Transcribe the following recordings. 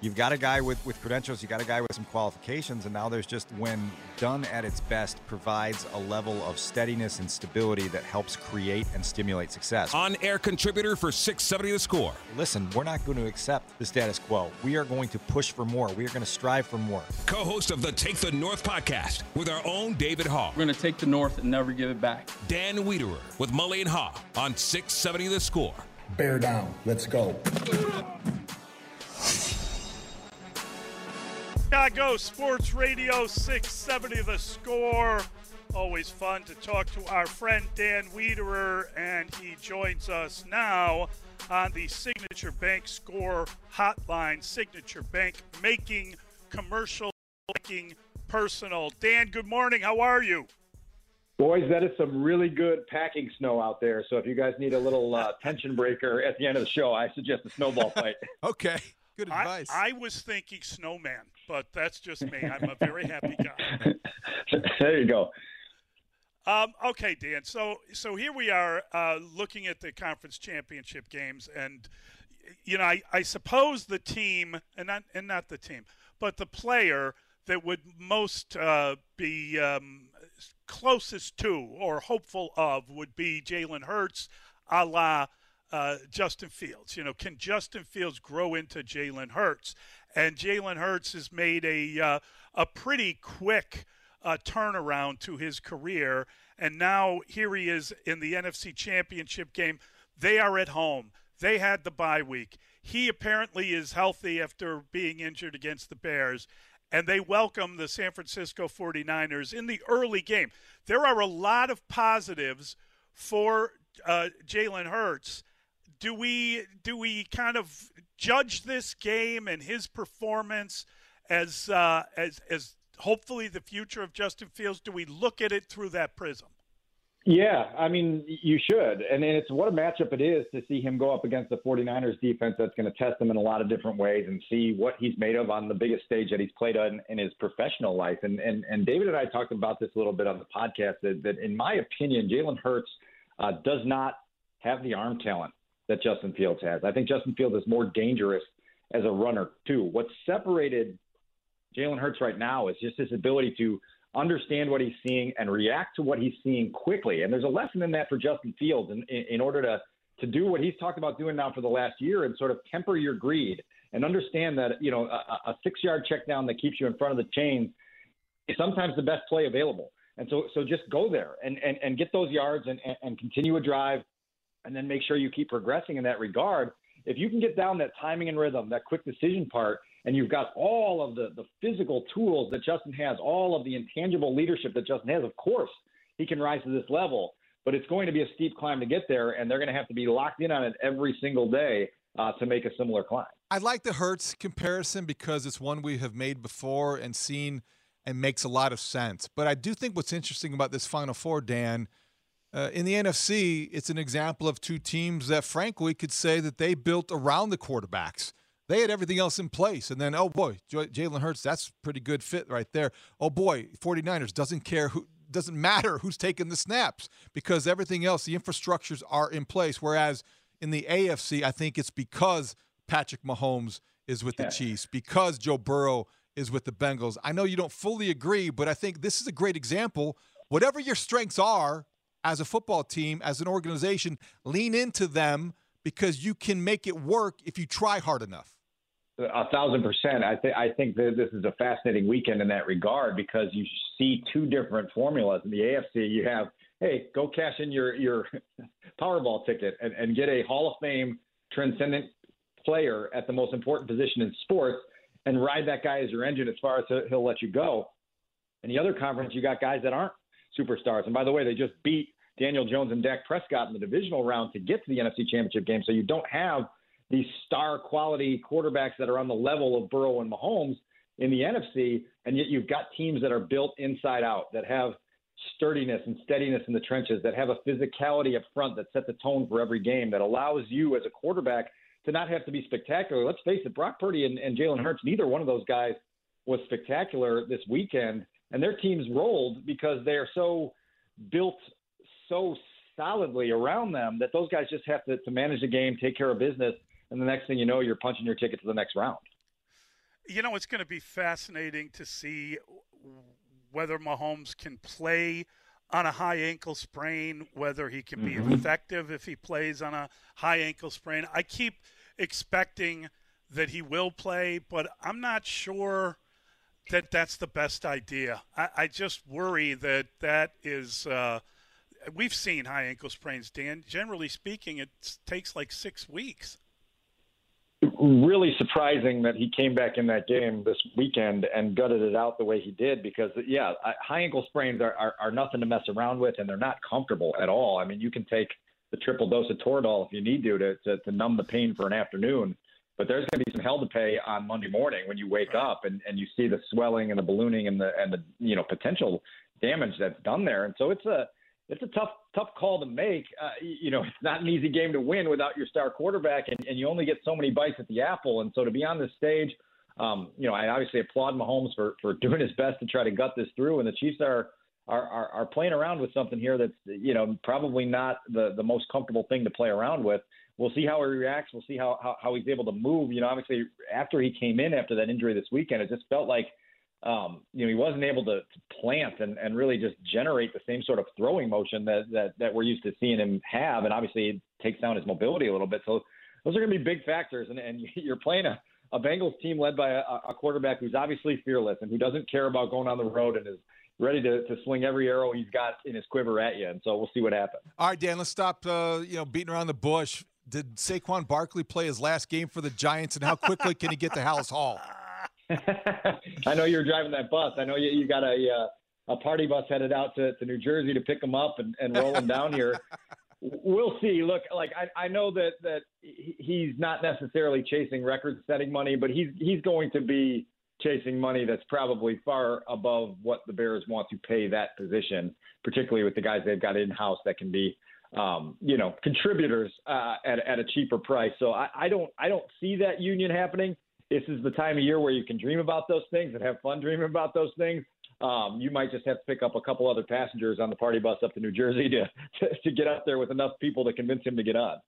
You've got a guy with, with credentials, you got a guy with some qualifications, and now there's just, when done at its best, provides a level of steadiness and stability that helps create and stimulate success. On air contributor for 670 The Score. Listen, we're not going to accept the status quo. We are going to push for more. We are going to strive for more. Co host of the Take the North podcast with our own David Haugh. We're going to take the North and never give it back. Dan Wiederer with Mully and Haugh on 670 The Score. Bear down. Let's go. Chicago Sports Radio 670 The Score. Always fun to talk to our friend Dan Wiederer, and he joins us now on the Signature Bank Score Hotline. Signature Bank making commercial, making personal. Dan, good morning. How are you? Boys, that is some really good packing snow out there. So if you guys need a little uh, tension breaker at the end of the show, I suggest a snowball fight. okay. Good advice. I, I, was thinking snowman, but that's just me. I'm a very happy guy. there you go. Um, okay, Dan. So so here we are uh, looking at the conference championship games, and you know I, I suppose the team and not and not the team, but the player that would most uh, be um, closest to or hopeful of would be Jalen Hurts, a la uh, Justin Fields. You know, can Justin Fields grow into Jalen Hurts? And Jalen Hurts has made a uh, a pretty quick uh, turnaround to his career, and now here he is in the NFC Championship game. They are at home. They had the bye week. He apparently is healthy after being injured against the Bears, and they welcome the San Francisco 49ers in the early game. There are a lot of positives for uh, Jalen Hurts do we do we kind of judge this game and his performance as uh, as as hopefully the future of Justin Fields? Do we look at it through that prism? Yeah, I mean, you should. And it's what a matchup it is to see him go up against the 49ers defense that's going to test him in a lot of different ways and see what he's made of on the biggest stage that he's played on in his professional life. And, and, and David and I talked about this a little bit on the podcast that, that in my opinion, Jalen Hurts uh, does not have the arm talent that Justin Fields has. I think Justin Fields is more dangerous as a runner too. What separated Jalen Hurts right now is just his ability to understand what he's seeing and react to what he's seeing quickly. And there's a lesson in that for Justin Fields in, in, in order to to do what he's talked about doing now for the last year and sort of temper your greed and understand that you know a, a six yard check down that keeps you in front of the chains is sometimes the best play available. And so so just go there and and, and get those yards and, and, and continue a drive and then make sure you keep progressing in that regard. If you can get down that timing and rhythm, that quick decision part, and you've got all of the, the physical tools that Justin has, all of the intangible leadership that Justin has, of course, he can rise to this level. But it's going to be a steep climb to get there, and they're going to have to be locked in on it every single day uh, to make a similar climb. I like the Hurts comparison because it's one we have made before and seen and makes a lot of sense. But I do think what's interesting about this Final Four, Dan – uh, in the NFC, it's an example of two teams that, frankly, could say that they built around the quarterbacks. They had everything else in place. And then, oh boy, Jalen Hurts, that's pretty good fit right there. Oh boy, 49ers doesn't care who, doesn't matter who's taking the snaps because everything else, the infrastructures are in place. Whereas in the AFC, I think it's because Patrick Mahomes is with the Chiefs, because Joe Burrow is with the Bengals. I know you don't fully agree, but I think this is a great example. Whatever your strengths are, as a football team, as an organization, lean into them because you can make it work if you try hard enough. A thousand percent. I think I think that this is a fascinating weekend in that regard because you see two different formulas. In the AFC, you have hey, go cash in your your Powerball ticket and, and get a Hall of Fame transcendent player at the most important position in sports and ride that guy as your engine as far as he'll let you go. In the other conference, you got guys that aren't superstars. And by the way, they just beat Daniel Jones and Dak Prescott in the divisional round to get to the NFC Championship game. So you don't have these star quality quarterbacks that are on the level of Burrow and Mahomes in the NFC, and yet you've got teams that are built inside out that have sturdiness and steadiness in the trenches, that have a physicality up front that sets the tone for every game, that allows you as a quarterback to not have to be spectacular. Let's face it, Brock Purdy and, and Jalen Hurts, neither one of those guys was spectacular this weekend, and their teams rolled because they are so built so solidly around them that those guys just have to, to manage the game, take care of business, and the next thing you know, you're punching your ticket to the next round. You know, it's going to be fascinating to see whether Mahomes can play on a high ankle sprain, whether he can be mm-hmm. effective if he plays on a high ankle sprain. I keep expecting that he will play, but I'm not sure that that's the best idea. I, I just worry that that is. Uh, we've seen high ankle sprains, Dan. Generally speaking, it takes like six weeks. Really surprising that he came back in that game this weekend and gutted it out the way he did because yeah high ankle sprains are, are, are nothing to mess around with and they're not comfortable at all. I mean you can take the triple dose of toradol if you need to to, to, to numb the pain for an afternoon but there's going to be some hell to pay on monday morning when you wake up and, and you see the swelling and the ballooning and the and the you know potential damage that's done there. And so it's a it's a tough tough call to make. Uh, you know, it's not an easy game to win without your star quarterback, and, and you only get so many bites at the apple. And so to be on this stage, um, you know, I obviously applaud Mahomes for for doing his best to try to gut this through. And the Chiefs are are are, are playing around with something here that's you know probably not the the most comfortable thing to play around with. We'll see how he reacts. We'll see how, how how he's able to move. You know, obviously after he came in after that injury this weekend, it just felt like um, you know, he wasn't able to, to plant and, and really just generate the same sort of throwing motion that, that, that we're used to seeing him have. And obviously it takes down his mobility a little bit. So those are going to be big factors. And, and you're playing a, a Bengals team led by a, a quarterback who's obviously fearless and who doesn't care about going on the road and is ready to, to swing every arrow he's got in his quiver at you. And so we'll see what happens. All right, Dan, let's stop, uh, you know, beating around the bush. Did Saquon Barkley play his last game for the Giants and how quickly can he get to Halas Hall? I know you're driving that bus. I know you, you got a uh, a party bus headed out to, to New Jersey to pick him up and, and roll him down here. We'll see. Look, like I, I know that that he's not necessarily chasing record-setting money, but he's he's going to be chasing money that's probably far above what the Bears want to pay that position, particularly with the guys they've got in-house that can be, um, you know, contributors uh, at at a cheaper price. So I, I don't I don't see that union happening this is the time of year where you can dream about those things and have fun dreaming about those things. Um, you might just have to pick up a couple other passengers on the party bus up to New Jersey to, to, to get up there with enough people to convince him to get on.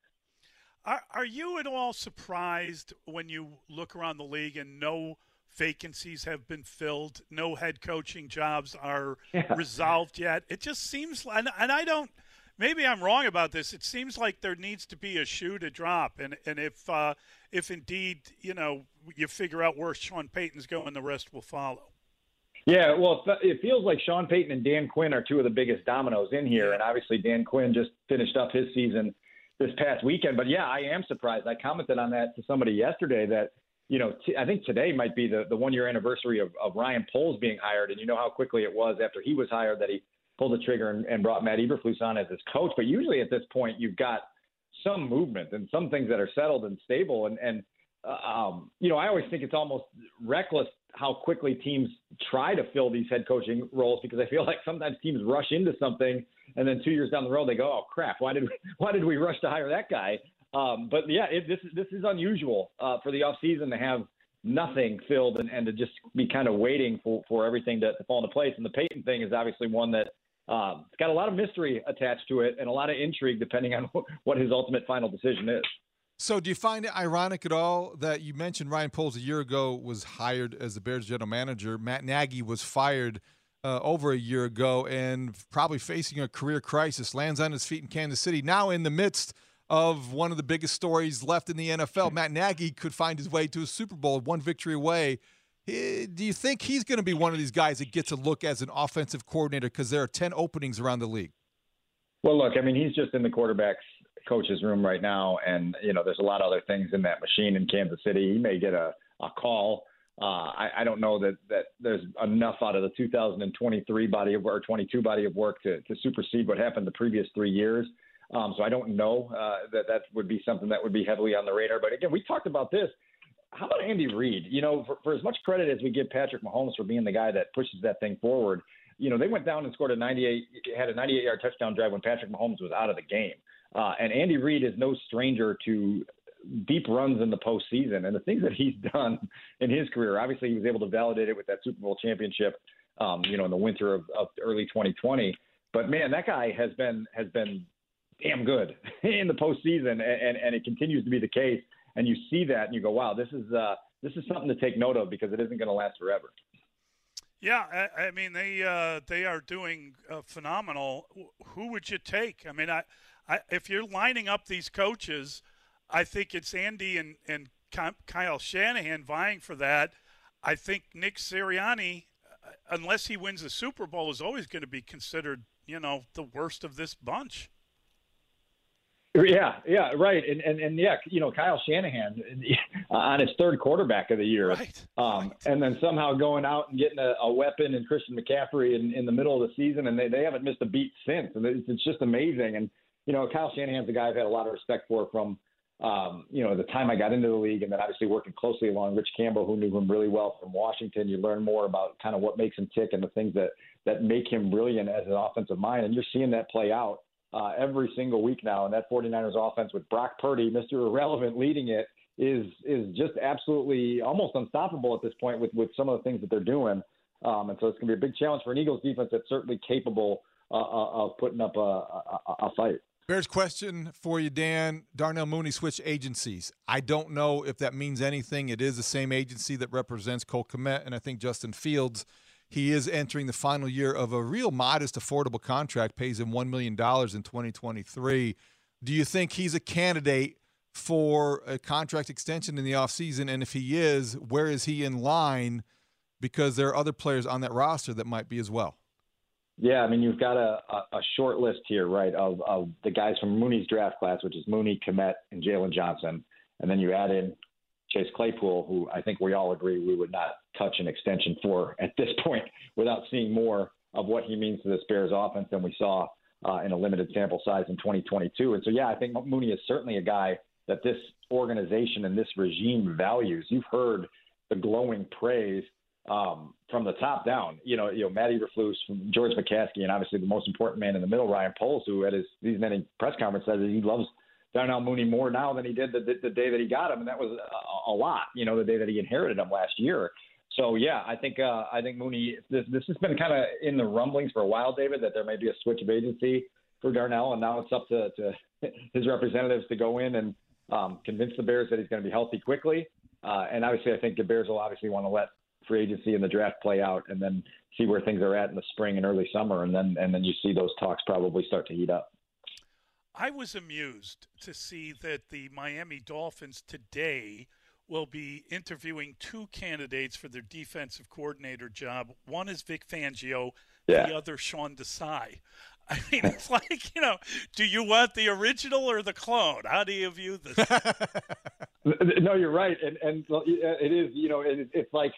Are, are you at all surprised when you look around the league and no vacancies have been filled, no head coaching jobs are yeah. resolved yet? It just seems, and, and I don't – maybe I'm wrong about this. It seems like there needs to be a shoe to drop, and and if uh, if indeed you know you figure out where Sean Payton's going, the rest will follow. Yeah, well, it feels like Sean Payton and Dan Quinn are two of the biggest dominoes in here, and obviously Dan Quinn just finished up his season this past weekend. But yeah, I am surprised. I commented on that to somebody yesterday that you know t- I think today might be the the one year anniversary of, of Ryan Poles being hired, and you know how quickly it was after he was hired that he pulled the trigger and, and brought Matt Eberflus on as his coach. But usually at this point, you've got some movement and some things that are settled and stable. And, and uh, um, you know, I always think it's almost reckless how quickly teams try to fill these head coaching roles because I feel like sometimes teams rush into something and then two years down the road they go, oh crap, why did we, why did we rush to hire that guy? Um, but yeah, it, this this is unusual uh, for the offseason to have nothing filled and, and to just be kind of waiting for, for everything to, to fall into place. And the Payton thing is obviously one that um, it's got a lot of mystery attached to it and a lot of intrigue depending on what his ultimate final decision is. So, do you find it ironic at all that you mentioned Ryan Poles a year ago was hired as the Bears general manager? Matt Nagy was fired uh, over a year ago and probably facing a career crisis. Lands on his feet in Kansas City. Now in the midst of one of the biggest stories left in the NFL, Matt Nagy could find his way to a Super Bowl, one victory away. Do you think he's going to be one of these guys that gets a look as an offensive coordinator because there are 10 openings around the league? Well, look, I mean, he's just in the quarterback's coach's room right now, and, you know, there's a lot of other things in that machine in Kansas City. He may get a, a call uh, I, I don't know that, that there's enough out of the 2023 body of work, 22 body of work to, to supersede what happened the previous three years. Um, so I don't know uh, that that would be something that would be heavily on the radar. But again, we talked about this. How about Andy Reid? You know, for, for as much credit as we give Patrick Mahomes for being the guy that pushes that thing forward, you know, they went down and scored a 98, had a 98 yard touchdown drive when Patrick Mahomes was out of the game. Uh, and Andy Reid is no stranger to deep runs in the postseason. And the things that he's done in his career, obviously, he was able to validate it with that Super Bowl championship, um, you know, in the winter of, of early 2020. But man, that guy has been has been damn good in the postseason, and, and, and it continues to be the case. And you see that, and you go, wow, this is uh, this is something to take note of because it isn't going to last forever. Yeah, I, I mean they uh, they are doing uh, phenomenal. Who would you take? I mean, I, I if you're lining up these coaches I think it's Andy and, and Kyle Shanahan vying for that. I think Nick Sirianni, uh, unless he wins the Super Bowl, is always going to be considered, you know, the worst of this bunch. Yeah, yeah, right, and and and yeah, you know, Kyle Shanahan on his third quarterback of the year, right, um, right. and then somehow going out and getting a, a weapon in Christian McCaffrey in, in the middle of the season, and they, they haven't missed a beat since, and it's, it's just amazing. And you know, Kyle Shanahan's a guy I've had a lot of respect for from um, you know, the time I got into the league and then obviously working closely along Rich Campbell, who knew him really well from Washington, you learn more about kind of what makes him tick and the things that, that make him brilliant as an offensive mind. And you're seeing that play out uh, every single week now. And that 49ers offense with Brock Purdy, Mr. Irrelevant, leading it is is just absolutely almost unstoppable at this point with, with some of the things that they're doing. Um, and so it's going to be a big challenge for an Eagles defense that's certainly capable uh, uh of putting up a, a, a fight. Bears question for you, Dan. Darnell Mooney switched agencies. I don't know if that means anything. It is the same agency that represents Cole Kmet and I think Justin Fields. He is entering the final year of a real modest, affordable contract, pays him $1 million in 2023. Do you think he's a candidate for a contract extension in the offseason? And if he is, where is he in line? Because there are other players on that roster that might be as well. Yeah, I mean, you've got a, a, short list here, right, of, of the guys from Mooney's draft class, which is Mooney, Kmet, and Jaylon Johnson. And then you add in Chase Claypool, who I think we all agree we would not touch an extension for at this point without seeing more of what he means to this Bears offense than we saw uh, in a limited sample size in 2022. And so, yeah, I think Mooney is certainly a guy that this organization and this regime values. You've heard the glowing praise um, from the top down. You know, you know, Matt Eberflus, George McCaskey, and obviously the most important man in the middle, Ryan Poles, who at his these many press conference says he loves Darnell Mooney more now than he did the, the, the day that he got him, and that was a, lot. You know, the day that he inherited them last year. So yeah, I think uh, I think Mooney. This this has been kind of in the rumblings for a while, David, that there may be a switch of agency for Darnell, and now it's up to, to his representatives to go in and um, convince the Bears that he's going to be healthy quickly. Uh, and obviously, I think the Bears will obviously want to let free agency and the draft play out, and then see where things are at in the spring and early summer, and then and then you see those talks probably start to heat up. I was amused to see that the Miami Dolphins today will be interviewing two candidates for their defensive coordinator job. One is Vic Fangio, yeah. the other Sean Desai. I mean, it's like you know, do you want the original or the clone? How do you view this? no, you're right, and and it is. You know, it, it's like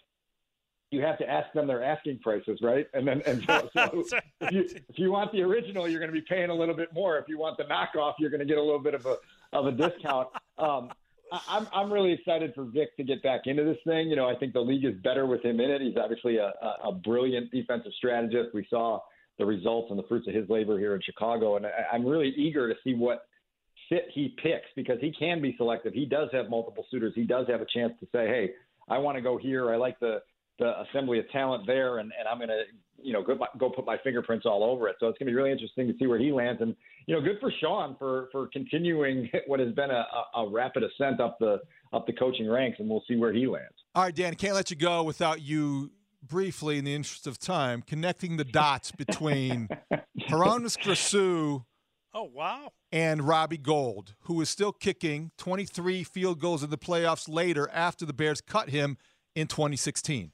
you have to ask them their asking prices, right? And then and so, so if, you, if you want the original, you're going to be paying a little bit more. If you want the knockoff, you're going to get a little bit of a of a discount. Um, I'm I'm really excited for Vic to get back into this thing. You know, I think the league is better with him in it. He's obviously a, a, a brilliant defensive strategist. We saw the results and the fruits of his labor here in Chicago, and I, I'm really eager to see what fit he picks because he can be selective. He does have multiple suitors. He does have a chance to say, hey. I want to go here. I like the the assembly of talent there, and, and I'm going to, you know, go, go put my fingerprints all over it. So it's going to be really interesting to see where he lands. And you know, good for Sean for for continuing what has been a, a rapid ascent up the up the coaching ranks, and we'll see where he lands. All right, Dan, can't let you go without you briefly, in the interest of time, connecting the dots between Hroniss Grasu Oh wow! and Robbie Gould, who is still kicking 23 field goals in the playoffs later after the Bears cut him in 2016.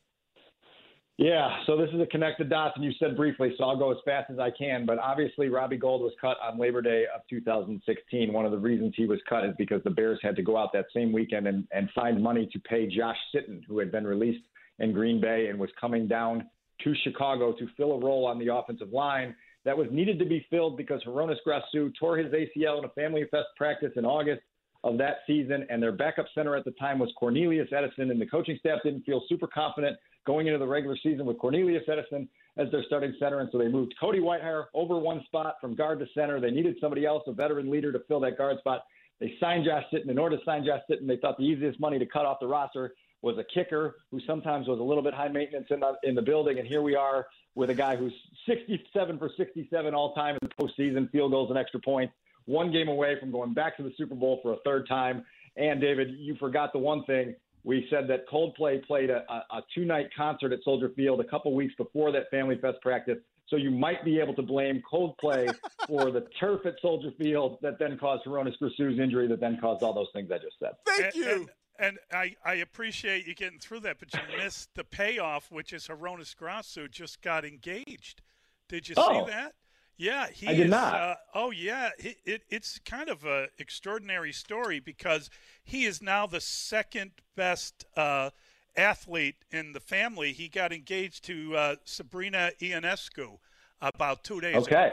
Yeah, so this is a connected dots, and you said briefly, so I'll go as fast as I can. But obviously, Robbie Gould was cut on Labor Day of 2016. One of the reasons he was cut is because the Bears had to go out that same weekend and, and find money to pay Josh Sitton, who had been released in Green Bay and was coming down to Chicago to fill a role on the offensive line that was needed to be filled because Hroniss Grasu tore his ACL in a family fest practice in August of that season, and their backup center at the time was Cornelius Edison, and the coaching staff didn't feel super confident going into the regular season with Cornelius Edison as their starting center, and so they moved Cody Whitehair over one spot from guard to center. They needed somebody else, a veteran leader, to fill that guard spot. They signed Josh Sitton. In order to sign Josh Sitton, they thought the easiest money to cut off the roster was a kicker who sometimes was a little bit high maintenance in the, in the building, and here we are with a guy who's 67 for 67 all time in the postseason, field goals and extra points, one game away from going back to the Super Bowl for a third time. And David, you forgot the one thing. We said that Coldplay played a, a, a two night concert at Soldier Field a couple weeks before that Family Fest practice. So you might be able to blame Coldplay for the turf at Soldier Field that then caused Hroniss Grasu's injury, that then caused all those things I just said. Thank and, you. And, and I, I appreciate you getting through that, but you missed the payoff, which is Hroniss Grasu just got engaged. Did you Oh. see that? Yeah, he I did is, not. Uh, oh, yeah. It, it, it's kind of a extraordinary story because he is now the second best uh, athlete in the family. He got engaged to uh, Sabrina Ionescu about two days ago. Okay.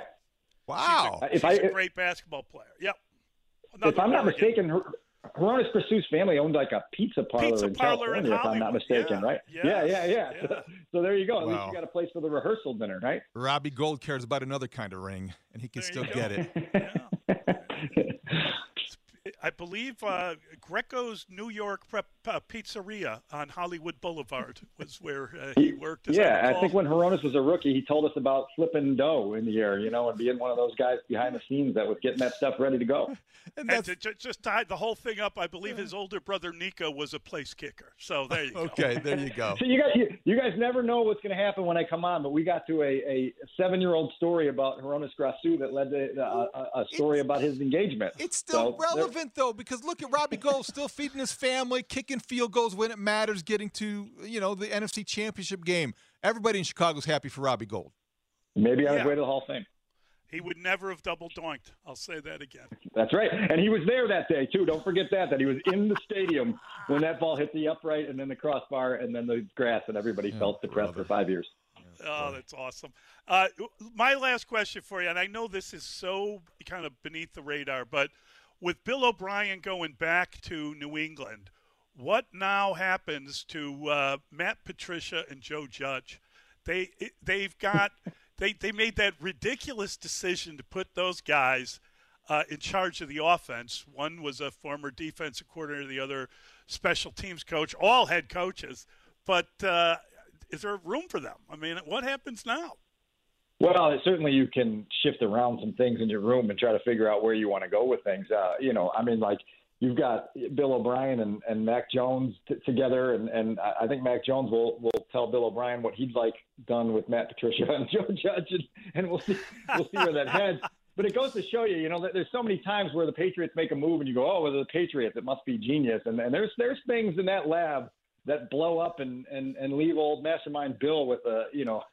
Wow. She's, If I- a great basketball player. Yep. if I'm not mistaken, Her- Hroniss Grasu's family owned like a pizza parlor Pizza in parlor in California, if I'm not mistaken, Yeah. right? Yes. Yeah, yeah, yeah. Yeah. So, so there you go. At least you got a place for the rehearsal dinner, right? Robbie Gould cares about another kind of ring, and he can There still get go. it. I believe uh, Greco's New York prep, uh, Pizzeria on Hollywood Boulevard was where uh, he worked. As yeah, I recall. think when Hroniss was a rookie, he told us about flipping dough in the air, you know, and being one of those guys behind the scenes that was getting that stuff ready to go. And And that's to ju- just tie the whole thing up, I believe his older brother Nico was a place kicker. So there you go. okay. There you go. So you guys, you, you guys never know what's going to happen when I come on, but we got to a, a seven-year-old story about Hroniss Grasu that led to a, a, a story about his engagement. It's still So there- relevant though, because look at Robbie Gould still feeding his family, kicking field goals when it matters, getting to you know the NFC Championship game. Everybody in Chicago's happy for Robbie Gould. Maybe on Yeah. his way to the Hall of Fame. He would never have double doinked. I'll say that again. That's right. And he was there that day, too. Don't forget that, that he was in the stadium when that ball hit the upright and then the crossbar and then the grass, and everybody felt depressed for five years. Oh, that's awesome. Uh, my last question for you, and I know this is so kind of beneath the radar, but with Bill O'Brien going back to New England, what now happens to uh, Matt Patricia and Joe Judge? They they've got they they made that ridiculous decision to put those guys uh, in charge of the offense. One was a former defensive coordinator, the other special teams coach, all head coaches. But uh, is there room for them? I mean, what happens now? Well, certainly you can shift around some things in your room and try to figure out where you want to go with things. Uh, you know, I mean, like you've got Bill O'Brien and, and Mac Jones t- together, and, and I think Mac Jones will, will tell Bill O'Brien what he'd like done with Matt Patricia and Joe Judge, and, and we'll see we'll see where that heads. But it goes to show you, you know, that there's so many times where the Patriots make a move and you go, oh, well, the Patriots, it must be genius. And, and there's there's things in that lab that blow up and, and, and leave old mastermind Bill with a you know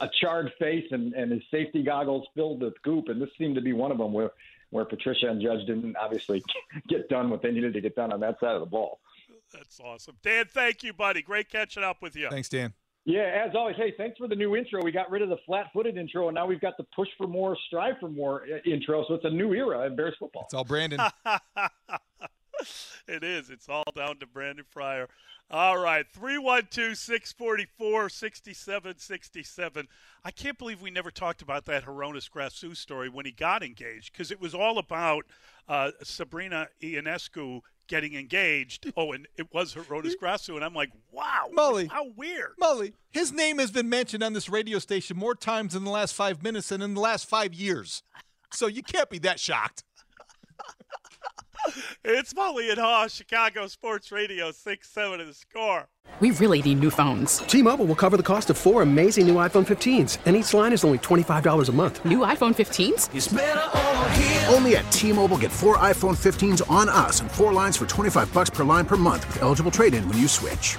a charred face and, and his safety goggles filled with goop. And this seemed to be one of them where where Patricia and Judge didn't obviously get done what they needed to get done on that side of the ball. That's awesome. Dan, thank you, buddy. Great catching up with you. Thanks, Dan. Yeah, as always. Hey, thanks for the new intro. We got rid of the flat-footed intro, and now we've got the push for more, strive for more uh, intro. So it's a new era in Bears football. It's all Brandon. it is. It's all down to Brandon Fryer. All right, 312 644 6767. I can't believe we never talked about that Hroniss Grasu story when he got engaged because it was all about uh, Sabrina Ionescu getting engaged. Oh, and it was Hroniss Grasu. And I'm like, wow, Mully, how weird. Mully, his name has been mentioned on this radio station more times in the last five minutes than in the last five years. So you can't be that shocked. It's Mully and Haugh, Chicago Sports Radio, 6 7 of the score. We really need new phones. T Mobile will cover the cost of four amazing new iPhone 15s, and each line is only $25 a month. New iPhone 15s? Only at T Mobile get four iPhone 15s on us and four lines for 25 bucks per line per month with eligible trade in when you switch.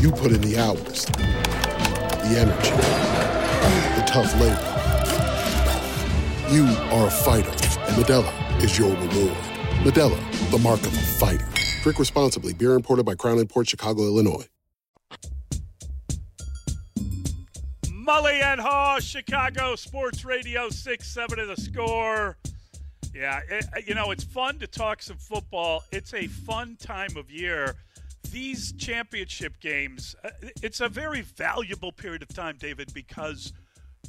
You put in the hours, the energy, the tough labor. You are a fighter, and Modelo is your reward. Modelo, the mark of a fighter. Drink responsibly. Beer imported by Crown Port Chicago, Illinois. Mully and Haugh, Chicago Sports Radio, 6 7 of the score. Yeah, it, you know, it's fun to talk some football. It's a fun time of year. These championship games, uh, it's a very valuable period of time, David, because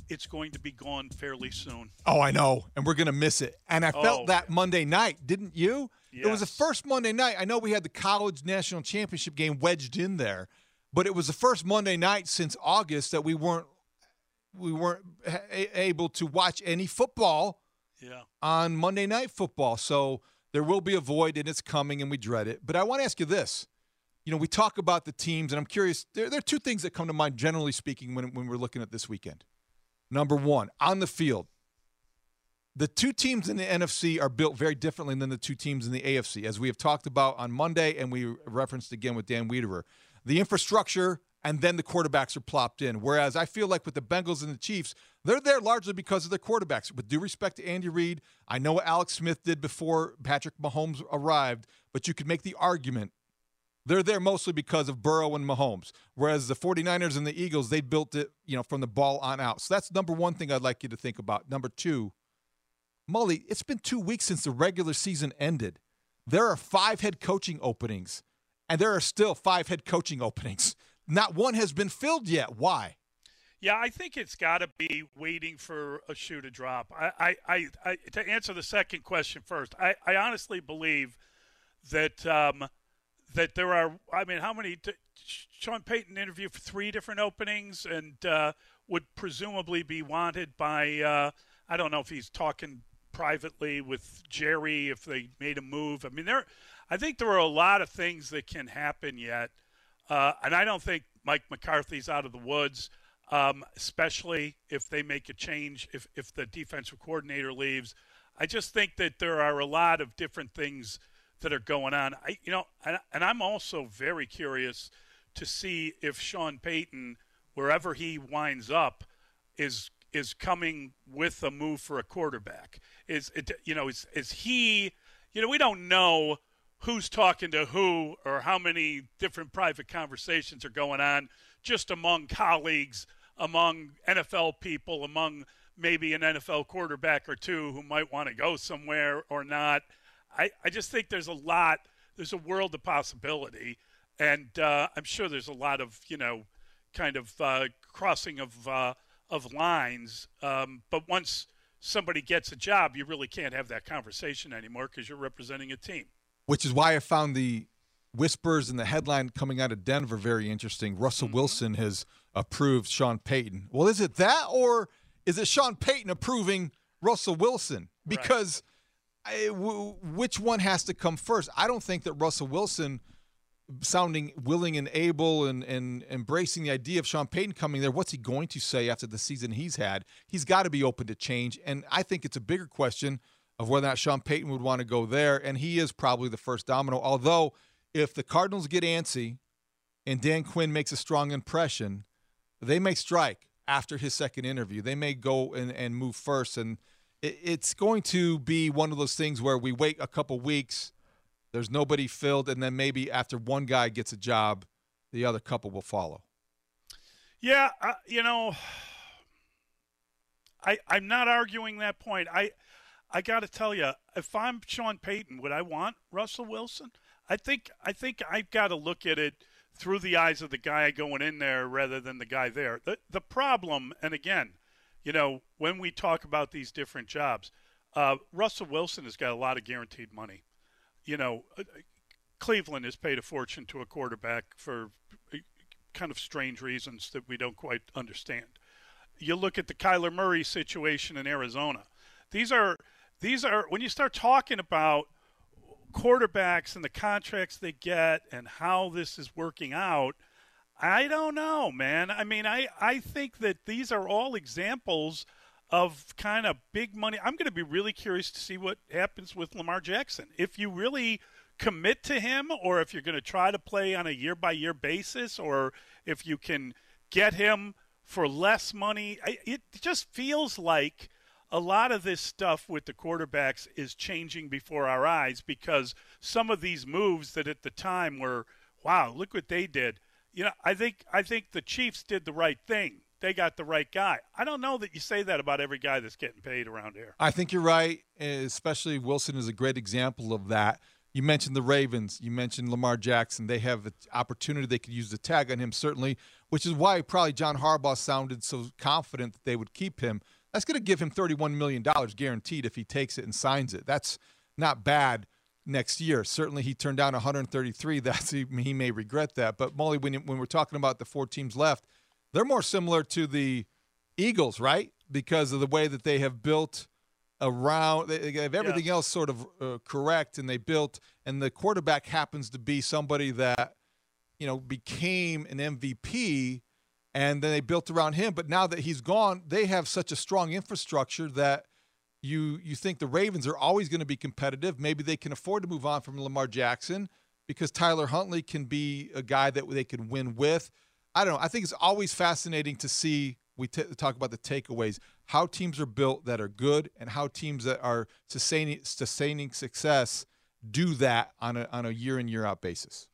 it's going to be gone fairly soon. Oh, I know. And we're going to miss it. And I felt Oh, that Monday night, didn't you? It was the first Monday night. I know we had the college national championship game wedged in there, but it was the first Monday night since August that we weren't we weren't able to watch any football Yeah. on Monday Night Football. So there will be a void, and it's coming, and we dread it. But I want to ask you this: you know, we talk about the teams, and I'm curious. There, there are two things that come to mind, generally speaking, when when we're looking at this weekend. Number one, on the field, the two teams in the NFC are built very differently than the two teams in the AFC, as we have talked about on Monday, and we referenced again with Dan Wiederer. The infrastructure and then the quarterbacks are plopped in. Whereas I feel like with the Bengals and the Chiefs, they're there largely because of their quarterbacks. With due respect to Andy Reid, I know what Alex Smith did before Patrick Mahomes arrived, but you could make the argument they're there mostly because of Burrow and Mahomes. Whereas the 49ers and the Eagles, they built it, you know, from the ball on out. So that's number one thing I'd like you to think about. Number two, Mully, it's been two weeks since the regular season ended. There are five head coaching openings, and there are still five head coaching openings. Not one has been filled yet. Why? Yeah, I think it's got to be waiting for a shoe to drop. I, I, I, I to answer the second question first, I, I honestly believe that um, that there are. I mean, how many? Sean Payton interviewed for three different openings and uh, would presumably be wanted by. Uh, I don't know if he's talking privately with Jerry if they made a move. I mean, there. I think there are a lot of things that can happen yet, uh, and I don't think Mike McCarthy's out of the woods um, especially if they make a change, if, if the defensive coordinator leaves. I just think that there are a lot of different things that are going on. I, you know, and, and I'm also very curious to see if Sean Payton, wherever he winds up, is is coming with a move for a quarterback. Is it, you know, is is he? You know, we don't know who's talking to who or how many different private conversations are going on just among colleagues, among NFL people, among maybe an NFL quarterback or two who might want to go somewhere or not. I, I just think there's a lot, there's a world of possibility. And uh, I'm sure there's a lot of, you know, kind of uh, crossing of, uh, of lines. Um, but once somebody gets a job, you really can't have that conversation anymore because you're representing a team. Which is why I found the whispers and the headline coming out of Denver very interesting. Russell Wilson has approved Sean Payton. Well, is it that or is it Sean Payton approving Russell Wilson? Because I, w- which one has to come first? I don't think that Russell Wilson sounding willing and able and, and embracing the idea of Sean Payton coming there, what's he going to say after the season he's had? He's got to be open to change. And I think it's a bigger question of whether or not Sean Payton would want to go there. And he is probably the first domino. Although, if the Cardinals get antsy and Dan Quinn makes a strong impression, they may strike after his second interview. They may go and, and move first. And it's going to be one of those things where we wait a couple weeks, there's nobody filled, and then maybe after one guy gets a job, the other couple will follow. Yeah, uh, you know, I I'm not arguing that point. I I got to tell you, if I'm Sean Payton, would I want Russell Wilson? I think I think I've got to look at it through the eyes of the guy going in there rather than the guy there. The the problem, and again, you know, when we talk about these different jobs, uh, Russell Wilson has got a lot of guaranteed money. You know, uh, Cleveland has paid a fortune to a quarterback for uh, kind of strange reasons that we don't quite understand. You look at the Kyler Murray situation in Arizona. These are these are when you start talking about quarterbacks and the contracts they get and how this is working out. I don't know, man. I mean, I, I think that these are all examples of kind of big money. I'm going to be really curious to see what happens with Lamar Jackson. If you really commit to him, or if you're going to try to play on a year by year basis, or if you can get him for less money, it just feels like a lot of this stuff with the quarterbacks is changing before our eyes because some of these moves that at the time were, wow, look what they did. You know, I think I think the Chiefs did the right thing. They got the right guy. I don't know that you say that about every guy that's getting paid around here. I think you're right, especially Wilson is a great example of that. You mentioned the Ravens. You mentioned Lamar Jackson. They have the opportunity. They could use the tag on him, certainly, which is why probably John Harbaugh sounded so confident that they would keep him that's going to give him $31 million guaranteed if he takes it and signs it. That's not bad next year. Certainly, he turned down 133. That's he, he may regret that. But Mully, when when we're talking about the four teams left, they're more similar to the Eagles, right? Because of the way that they have built around. They have everything else sort of uh, correct, and they built. And the quarterback happens to be somebody that you know became an MVP and then they built around him. But now that he's gone, they have such a strong infrastructure that you you think the Ravens are always going to be competitive. Maybe they can afford to move on from Lamar Jackson because Tyler Huntley can be a guy that they can win with. I don't know. I think it's always fascinating to see. We t- talk about the takeaways, how teams are built that are good, and how teams that are sustaining sustaining success do that on a on a year in year out basis.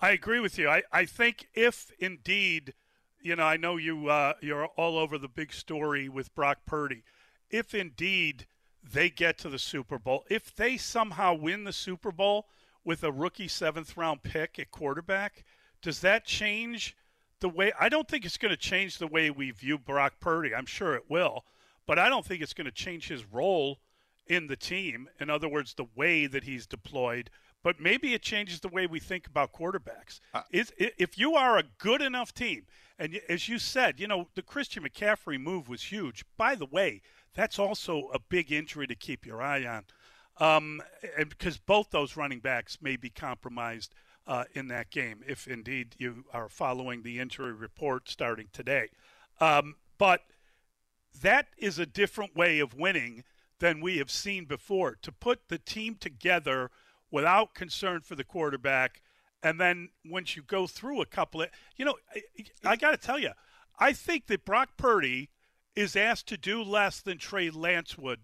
I agree with you. I, I think if indeed you know, I know you uh, you're all over the big story with Brock Purdy. If indeed they get to the Super Bowl, if they somehow win the Super Bowl with a rookie seventh round pick at quarterback, does that change the way? I don't think it's going to change the way we view Brock Purdy. I'm sure it will, but I don't think it's going to change his role in the team. In other words, the way that he's deployed but maybe it changes the way we think about quarterbacks. Uh, Is if you are a good enough team, and as you said, you know the Christian McCaffrey move was huge. By the way, that's also a big injury to keep your eye on, um, and because both those running backs may be compromised uh, in that game, if indeed you are following the injury report starting today. Um, but that is a different way of winning than we have seen before. To put the team together without concern for the quarterback. And then once you go through a couple of, you know, I, I got to tell you, I think that Brock Purdy is asked to do less than Trey Lance would.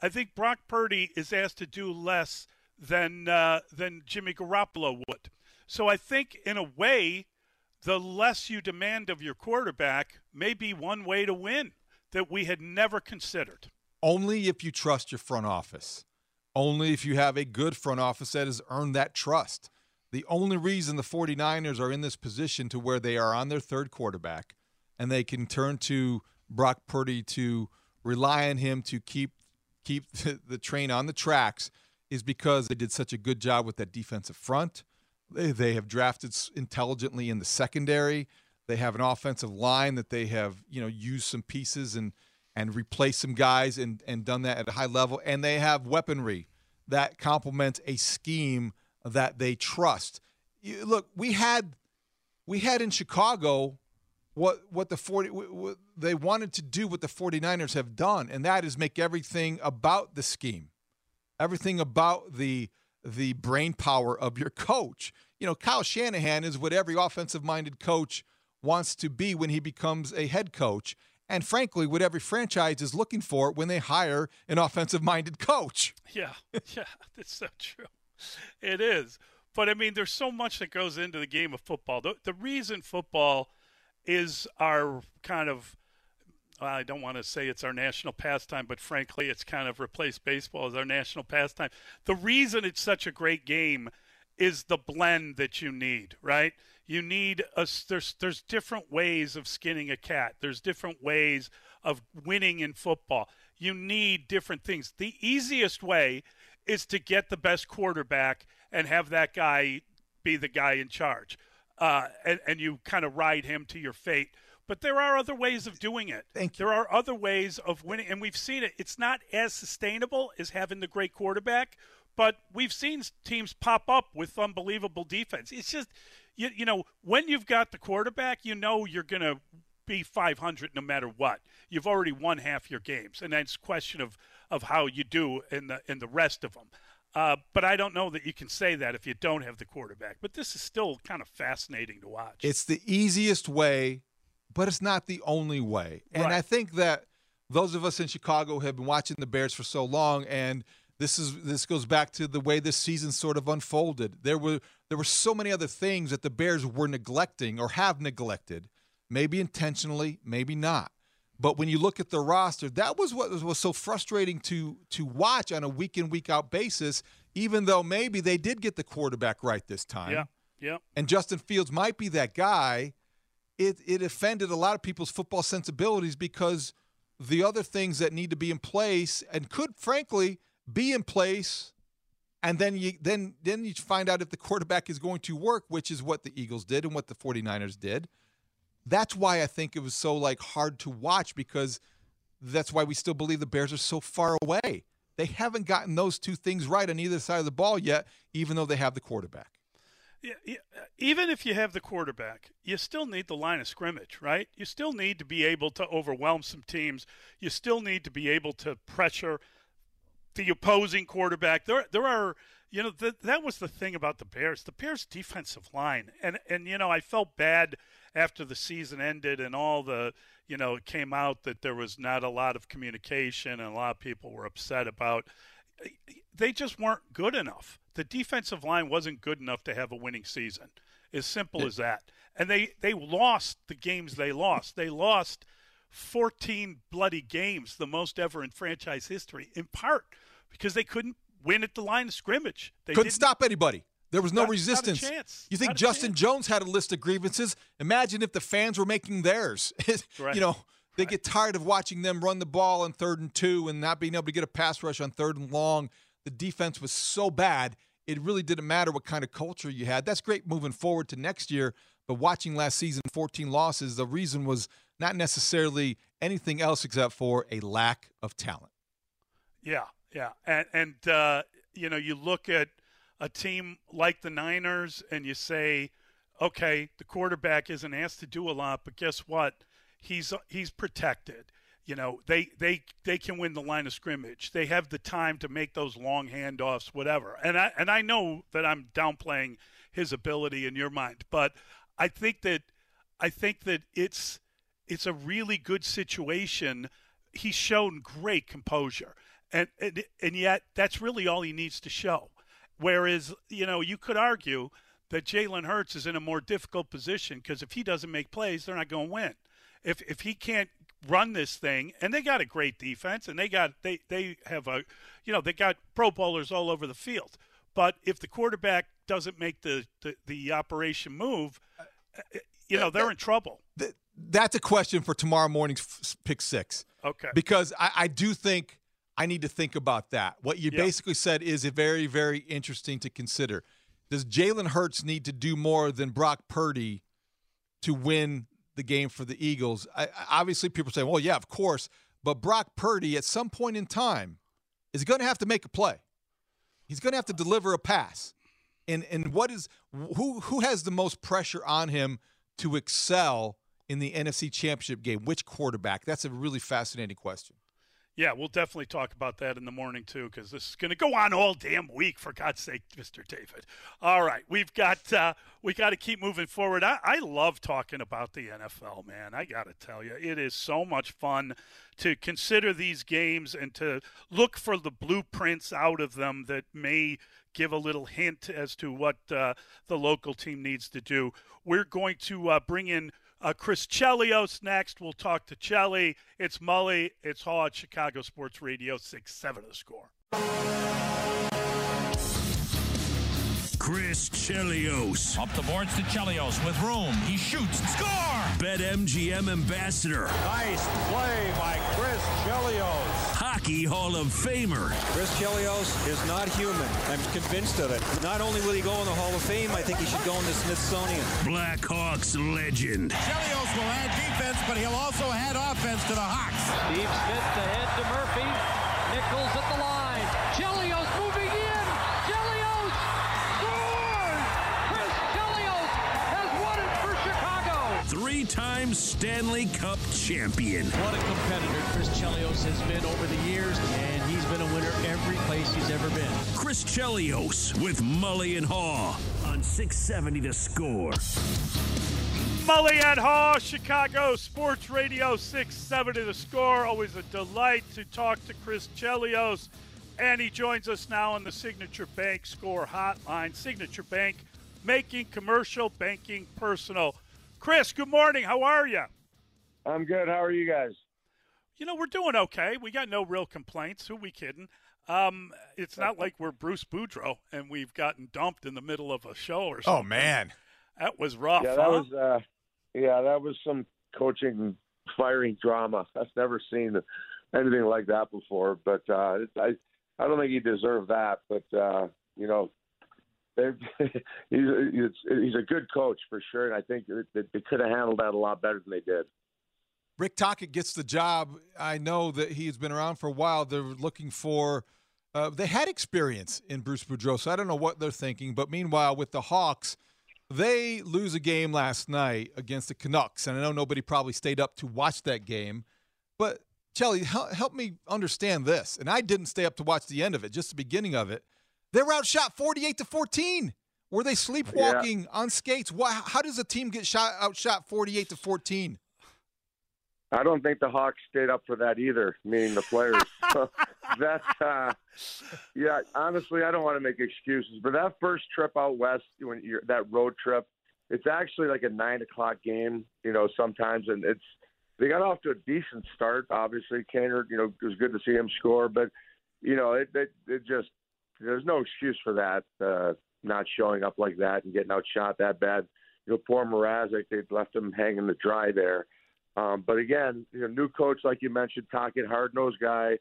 I think Brock Purdy is asked to do less than uh, than Jimmy Garoppolo would. So I think, in a way, the less you demand of your quarterback may be one way to win that we had never considered. Only if you trust your front office only if you have a good front office that has earned that trust. The only reason the 49ers are in this position to where they are on their third quarterback and they can turn to Brock Purdy to rely on him to keep keep the train on the tracks is because they did such a good job with that defensive front. They, have drafted intelligently in the secondary. They have an offensive line that they have, you know, used some pieces and – and replaced some guys and, and done that at a high level. And they have weaponry that complements a scheme that they trust. You, look, we had we had in Chicago what what the 40 what they wanted to do what the 49ers have done and that is make everything about the scheme. Everything about the the brain power of your coach. You know, Kyle Shanahan is what every offensive minded coach wants to be when he becomes a head coach and frankly, what every franchise is looking for when they hire an offensive minded coach. Yeah, yeah, that's so true. It is. But I mean, there's so much that goes into the game of football. The, the reason football is our kind of I don't want to say it's our national pastime, but frankly, it's kind of replaced baseball as our national pastime. The reason it's such a great game is the blend that you need, right? You need a there's there's different ways of skinning a cat. There's different ways of winning in football. You need different things. The easiest way is to get the best quarterback and have that guy be the guy in charge, uh, and and you kind of ride him to your fate. But there are other ways of doing it. Thank you. There are other ways of winning, and we've seen it. It's not as sustainable as having the great quarterback, but we've seen teams pop up with unbelievable defense. It's just, you, you know, when you've got the quarterback, you know you're going to be 500 no matter what. You've already won half your games, and that's a question of, of how you do in the in the rest of them. Uh, but I don't know that you can say that if you don't have the quarterback. But this is still kind of fascinating to watch. It's the easiest way, but it's not the only way. And Right. I think that those of us in Chicago have been watching the Bears for so long, and this is this goes back to the way this season sort of unfolded. There were there were so many other things that the Bears were neglecting or have neglected, maybe intentionally, maybe not. But when you look at the roster, that was what was, so frustrating to to watch on a week in week out basis. Even though maybe they did get the quarterback right this time, Yeah, yeah. and Justin Fields might be that guy, it it offended a lot of people's football sensibilities because the other things that need to be in place and could frankly be in place and then you then then you find out if the quarterback is going to work, which is what the Eagles did and what the 49ers did. That's why I think it was so like hard to watch because that's why we still believe the Bears are so far away. They haven't gotten those two things right on either side of the ball yet, even though they have the quarterback. Yeah, even if you have the quarterback, you still need the line of scrimmage, right? You still need to be able to overwhelm some teams. You still need to be able to pressure the opposing quarterback. There, there are, you know, th- that was the thing about the Bears. The Bears' defensive line, and and you know, I felt bad after the season ended and all the, you know, it came out that there was not a lot of communication and a lot of people were upset about. They just weren't good enough. The defensive line wasn't good enough to have a winning season. As simple as that. And they they lost the games they lost. They lost 14 bloody games, the most ever in franchise history, in part because they couldn't win at the line of scrimmage. They couldn't stop anybody. There was no Not- not resistance. chance. You think Not Justin. Jones had a list of grievances? Imagine if the fans were making theirs. Right. You know, they get tired of watching them run the ball on third and two and not being able to get a pass rush on third and long. The defense was so bad, it really didn't matter what kind of culture you had. That's great moving forward to next year. But watching last season, 14 losses, the reason was not necessarily anything else except for a lack of talent. Yeah, yeah, and and uh, you know you look at a team like the Niners and you say, okay, the quarterback isn't asked to do a lot, but guess what? He's he's protected. You know they they they can win the line of scrimmage. They have the time to make those long handoffs, whatever. And I and I know that I'm downplaying his ability in your mind, but I think that I think that it's it's a really good situation. He's shown great composure, and and, and yet that's really all he needs to show. Whereas you know you could argue that Jalen Hurts is in a more difficult position because if he doesn't make plays, they're not going to win. If if he can't run this thing, and they got a great defense, and they got they they have a, you know, they got Pro Bowlers all over the field. But if the quarterback doesn't make the the, the operation move, uh, you know they're in trouble. That's a question for tomorrow morning's pick six. Okay. Because I, I do think I need to think about that. What you Yeah. basically said is a very, very interesting to consider. Does Jalen Hurts need to do more than Brock Purdy to win the game for the Eagles? I- obviously, people say, well, yeah, of course. But Brock Purdy, at some point in time, is going to have to make a play. He's going to have to deliver a pass. And and what is who who has the most pressure on him to excel in the NFC Championship game? Which quarterback? That's a really fascinating question. Yeah, we'll definitely talk about that in the morning too, because this is going to go on all damn week. For God's sake, Mister David. All right, we've got uh, we got to keep moving forward. I, I love talking about the NFL, man. I got to tell you, it is so much fun to consider these games and to look for the blueprints out of them that may give a little hint as to what uh, the local team needs to do. We're going to uh, bring in Uh, Chris Chelios next. We'll talk to Chelly. It's Mully. It's Haugh at Chicago Sports Radio, 6 7 the score. Chris Chelios. Up the boards to Chelios with room. He shoots. Score! BetMGM ambassador. Nice play by Chris Chelios. Hockey Hall of Famer. Chris Chelios is not human. I'm convinced of it. Not only will he go in the Hall of Fame, I think he should go in the Smithsonian. Blackhawks legend. Chelios will add defense, but he'll also add offense to the Hawks. Steve Smith ahead to Murphy. Three-time Stanley Cup champion. What a competitor Chris Chelios has been over the years, and he's been a winner every place he's ever been. Chris Chelios with Mully and Haugh on 670 to score. Mully and Haugh, Chicago Sports Radio 670 the score. Always a delight to talk to Chris Chelios. And he joins us now on the Signature Bank Score Hotline. Signature Bank, making commercial banking personal. Chris, good morning. How are you? I'm good. How are you guys? You know, we're doing okay. We got no real complaints. Who we kidding? Um, it's not like we're Bruce Boudreau and we've gotten dumped in the middle of a show or something. Oh man, that was rough. Yeah, that huh? was. Uh, yeah, that was some coaching firing drama. I've never seen anything like that before. But uh, I, I don't think he deserved that. But uh, you know, they've- he's he's a good coach for sure, and I think they could have handled that a lot better than they did. Rick Tocchet gets the job. I know that he's been around for a while. They're looking for. Uh, they had experience in Bruce Boudreau, so I don't know what they're thinking. But meanwhile, with the Hawks, they lose a game last night against the Canucks, and I know nobody probably stayed up to watch that game. But Chelly, help me understand this. And I didn't stay up to watch the end of it, just the beginning of it. They were outshot forty-eight to fourteen. Were they sleepwalking on skates? Why, how does a team get shot outshot forty-eight to fourteen? I don't think the Hawks stayed up for that either, meaning the players. so that, uh, yeah, honestly, I don't want to make excuses, but that first trip out west, when you're that road trip, it's actually like a nine o'clock game, you know, sometimes, and it's they got off to a decent start. Obviously, Kaner, you know, it was good to see him score, but you know, it it, it just there's no excuse for that, uh, not showing up like that and getting outshot that bad. You know, poor Mrazek, they left him hanging to dry there. Um, but again, you know, new coach like you mentioned, Tocchet, hard nosed guy,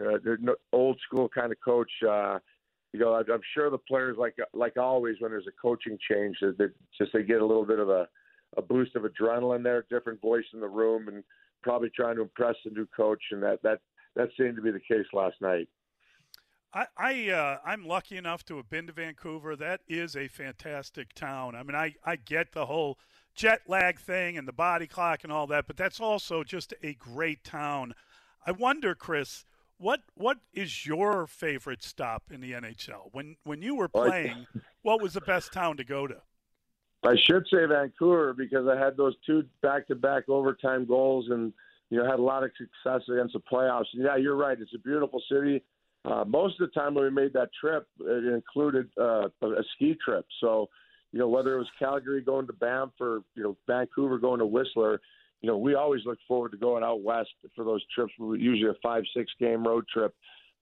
uh, no, old school kind of coach. Uh, you know, I'm sure the players like like always when there's a coaching change, that just they get a little bit of a, a boost of adrenaline there, different voice in the room, and probably trying to impress the new coach, and that that that seemed to be the case last night. I, I uh, I'm lucky enough to have been to Vancouver. That is a fantastic town. I mean, I, I get the whole jet lag thing and the body clock and all that, but that's also just a great town. I wonder, Chris, what what is your favorite stop in the NHL? When when you were playing, what was the best town to go to? I should say Vancouver because I had those two back-to-back overtime goals, and you know had a lot of success against the playoffs. Yeah, you're right. It's a beautiful city. Uh, most of the time when we made that trip, it included uh, a a ski trip. So, you know, whether it was Calgary going to Banff or you know Vancouver going to Whistler, you know, we always look forward to going out west for those trips. Usually a five, six game road trip.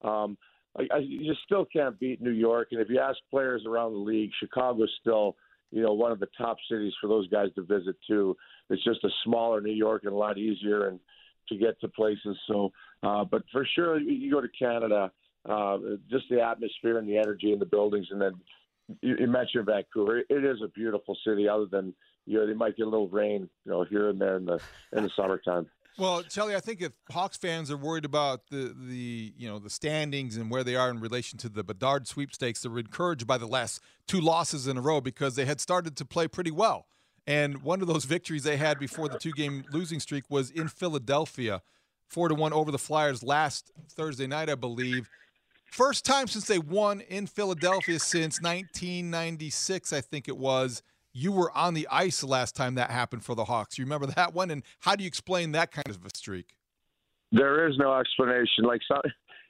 Um, I, I, you just still can't beat New York, and if you ask players around the league, Chicago's still you know one of the top cities for those guys to visit too. It's just a smaller New York and a lot easier and to get to places. So, uh, but for sure, you go to Canada, uh, just the atmosphere and the energy in the buildings, and then you, you mentioned Vancouver. It is a beautiful city. Other than you know, they might get a little rain, you know, here and there in the in the summertime. Well, Charlie, I think if Hawks fans are worried about the the you know the standings and where they are in relation to the Bedard sweepstakes, they're encouraged by the last two losses in a row because they had started to play pretty well. And one of those victories they had before the two game losing streak was in Philadelphia, four to one over the Flyers last Thursday night, I believe. First time since they won in Philadelphia since 1996, I think it was. You were on the ice the last time that happened for the Hawks. You remember that one? And how do you explain that kind of a streak? There is no explanation. Like some,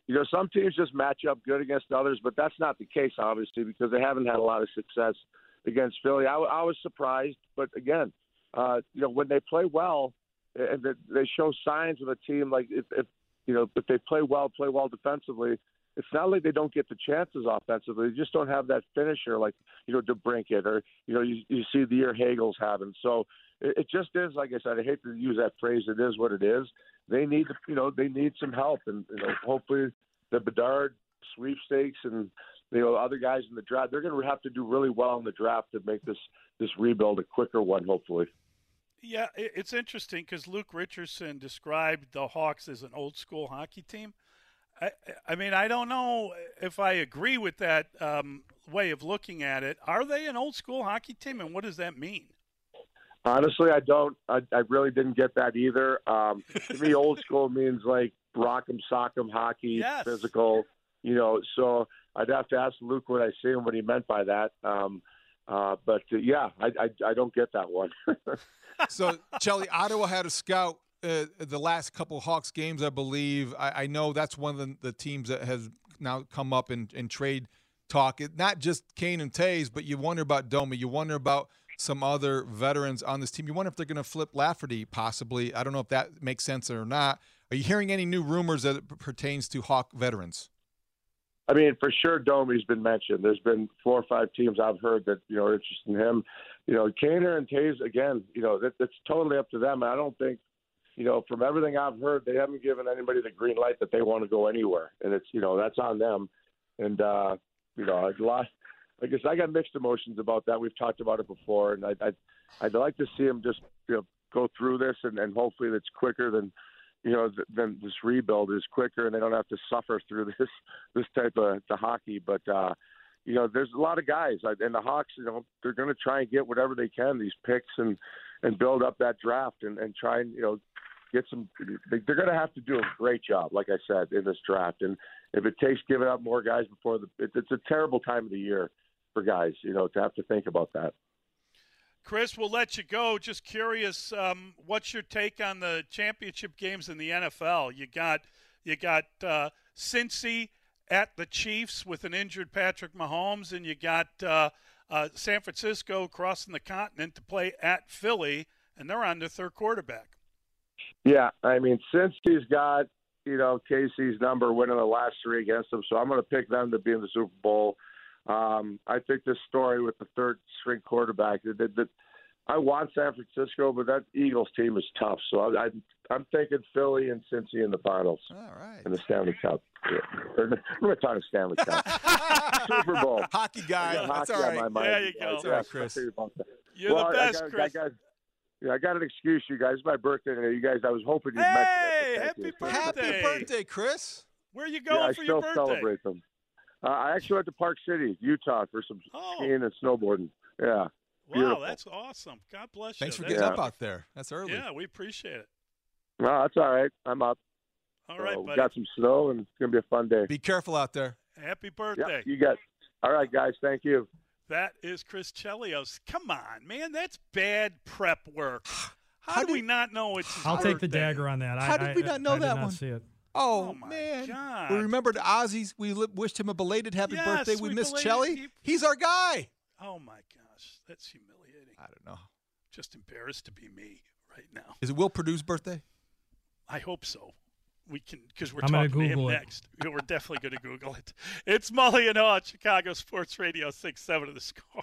you know, some teams just match up good against others, but that's not the case, obviously, because they haven't had a lot of success against Philly. I, I was surprised, but again, uh, you know, when they play well and they show signs of a team like if, if you know if they play well, play well defensively, it's not like they don't get the chances offensively. They just don't have that finisher like you know DeBrincat or you know you, you see the year Hagel's having. So it, it just is like I said. I hate to use that phrase. It is what it is. They need you know they need some help, and you know hopefully the Bedard sweepstakes and you know other guys in the draft. They're going to have to do really well in the draft to make this this rebuild a quicker one. Hopefully. Yeah, it's interesting because Luke Richardson described the Hawks as an old school hockey team. I, I mean, I don't know if I agree with that um, way of looking at it. Are they an old school hockey team, and what does that mean? Honestly, I don't. I, I really didn't get that either. Um, to me, old school means like rock'em sock'em hockey, yes. physical. You know, so I'd have to ask Luke what I see and what he meant by that. Um, uh, but uh, yeah, I, I, I don't get that one. so, Chelly, Ottawa had a scout uh, the last couple Hawks games, I believe. I, I know that's one of the, the, teams that has now come up in, in trade talk. It, not just Kane and Toews, but you wonder about Domi. You wonder about some other veterans on this team. You wonder if they're going to flip Lafferty, possibly. I don't know if that makes sense or not. Are you hearing any new rumors that pertains to Hawk veterans? I mean, for sure, Domi's been mentioned. There's been four or five teams I've heard that you know are interested in him. You know, Kaner and Toews again. You know, that, that's totally up to them. I don't think, you know, from everything I've heard, they haven't given anybody the green light that they want to go anywhere, and it's you know that's on them. And uh, you know, a lot. I guess I got mixed emotions about that. We've talked about it before, and I, I'd I'd like to see him just you know go through this, and, and hopefully it's quicker than you know, then this rebuild is quicker and they don't have to suffer through this this type of the hockey. But uh, you know, there's a lot of guys, and the Hawks, you know, they're going to try and get whatever they can these picks and and build up that draft and and try and you know get some. They're going to have to do a great job, like I said, in this draft. And if it takes giving up more guys before the, it's a terrible time of the year for guys, you know, to have to think about that. Chris, we'll let you go. Just curious, um, what's your take on the championship games in the NFL? You got you got uh, Cincy at the Chiefs with an injured Patrick Mahomes, and you got uh, uh, San Francisco crossing the continent to play at Philly, and they're on their third quarterback. Yeah, I mean, since he's got you know Casey's number winning the last three against them, so I'm going to pick them to be in the Super Bowl. Um, I think this story with the third string quarterback that, that I want San Francisco, but that Eagles team is tough. So I, I, am thinking Philly and Cincy in the finals. All right. In the Stanley Cup. Yeah. We're talking Stanley Cup. Super Bowl. Hockey guy. That's all right. My there you go. That's all right, Chris. You're well, the best, I got, Chris. I got, yeah, I got an excuse, you guys. It's my birthday today. You guys, I was hoping you'd hey, mention it. Happy birthday. Happy birthday, Chris. Where are you going yeah, for I still celebrate them. Uh, I actually went to Park City, Utah, for some oh. skiing and snowboarding. Yeah. Wow, that's awesome. God bless you. Thanks for that's getting up out there. That's early. Yeah, we appreciate it. No, that's all right. I'm up. All right, uh, so buddy. Got some snow, and it's gonna be a fun day. Be careful out there. Happy birthday. Yeah, you got. All right, guys. Thank you. That is Chris Chelios. Come on, man. That's bad prep work. How, How do did- we not know it's his I'll take the dagger on that. How I, did we not know I did that not one? See it. Oh, Oh, my man. God. We remembered Ozzy's. We wished him a belated happy Yes, birthday. We, we missed belated- Chelly. he- He's our guy. Oh my gosh, that's humiliating. I don't know. Just embarrassed to be me right now. Is it Will Perdue's birthday? I hope so. We can because we're I'm talking to him it. next. We're definitely going to Google it. It's Mully and Haugh, Chicago Sports Radio six seven of the score.